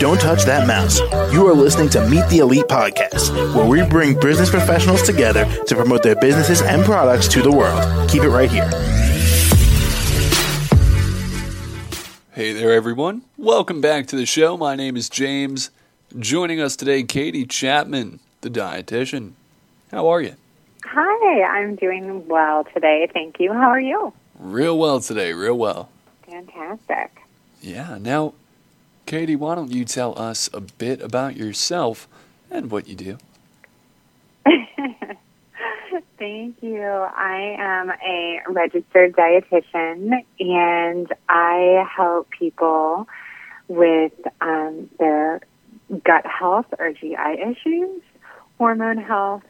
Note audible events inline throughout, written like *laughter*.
Don't touch that mouse. You are listening to Meet the Elite Podcast, where we bring business professionals together to promote their businesses and products to the world. Keep it right here. Hey there, everyone. Welcome back to the show. My name is James. Joining us today, Katie Chapmon, the dietitian. How are you? Hi, I'm doing well today. Thank you. How are you? Real well today, real well. Fantastic. Yeah, now, Katie, why don't you tell us a bit about yourself and what you do? *laughs* Thank you. I am a registered dietitian and I help people with um, their gut health or GI issues, hormone health,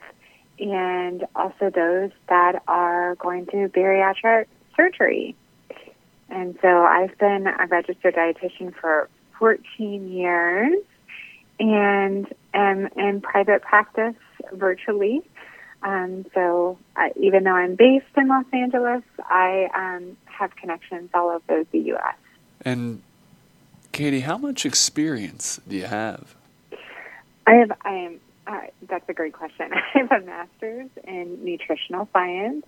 and also those that are going through bariatric surgery. And so I've been a registered dietitian for 14 years and am in private practice virtually. Um, so I, even though I'm based in Los Angeles, I um, have connections all over the U.S. And Katie, how much experience do you have? I have. I am. Uh, that's a great question. *laughs* I have a master's in nutritional science,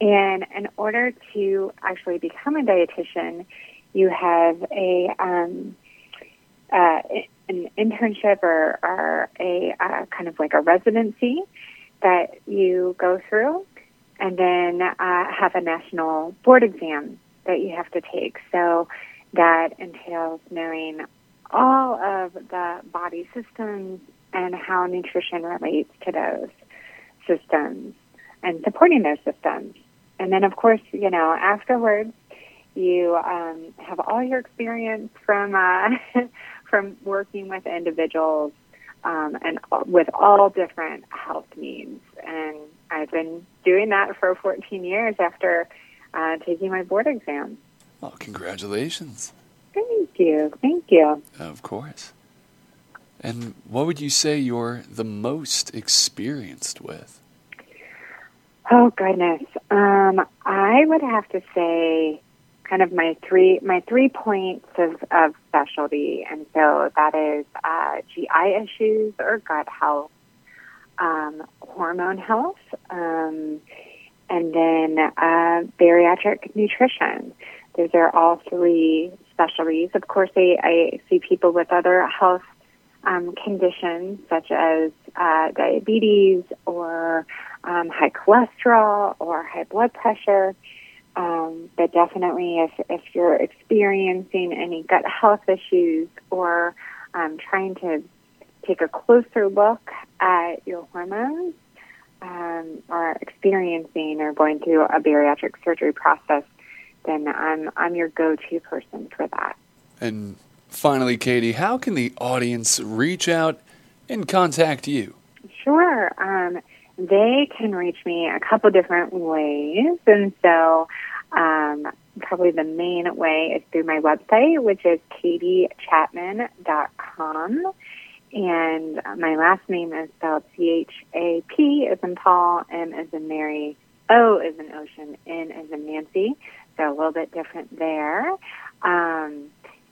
and in order to actually become a dietitian, you have a um, uh, an internship or, or a uh, kind of like a residency that you go through, and then uh, have a national board exam that you have to take. So that entails knowing all of the body systems and how nutrition relates to those systems and supporting those systems. And then, of course, you know, afterwards, you um, have all your experience from uh, *laughs* from working with individuals um, and with all different health needs. And I've been doing that for 14 years after uh, taking my board exam. Well, congratulations. Thank you. Thank you. Of course. And what would you say you're the most experienced with? Oh goodness. Um, I would have to say kind of my three my three points of, of specialty, and so that is uh, GI issues or gut health, um, hormone health, um, and then uh, bariatric nutrition. Those are all three specialties. Of course, I, I see people with other health um, conditions such as uh, diabetes or um, high cholesterol or high blood pressure. Um, but definitely, if, if you're experiencing any gut health issues or um, trying to take a closer look at your hormones um, or experiencing or going through a bariatric surgery process, then I'm, I'm your go to person for that. And finally, Katie, how can the audience reach out and contact you? Sure. Um, they can reach me a couple different ways. And so, um, probably the main way is through my website, which is katiechapmon.com. And my last name is spelled C H A P as in Paul, M as in Mary, O as in Ocean, N as in Nancy. So a little bit different there. Um,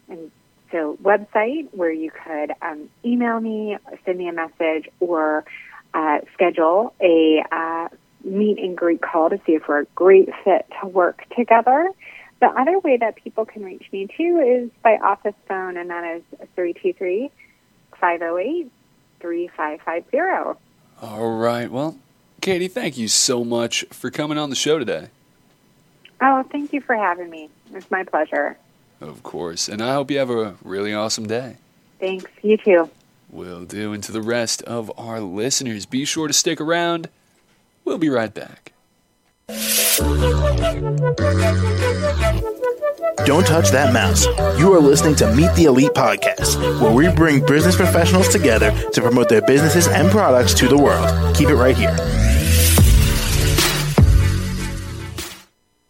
and so website where you could um, email me, send me a message, or uh, schedule a uh, meet and greet call to see if we're a great fit to work together. The other way that people can reach me too is by office phone, and that is 323 508 3550. All right. Well, Katie, thank you so much for coming on the show today. Oh, thank you for having me. It's my pleasure. Of course. And I hope you have a really awesome day. Thanks. You too. Will do. And to the rest of our listeners, be sure to stick around. We'll be right back. Don't touch that mouse. You are listening to Meet the Elite Podcast, where we bring business professionals together to promote their businesses and products to the world. Keep it right here.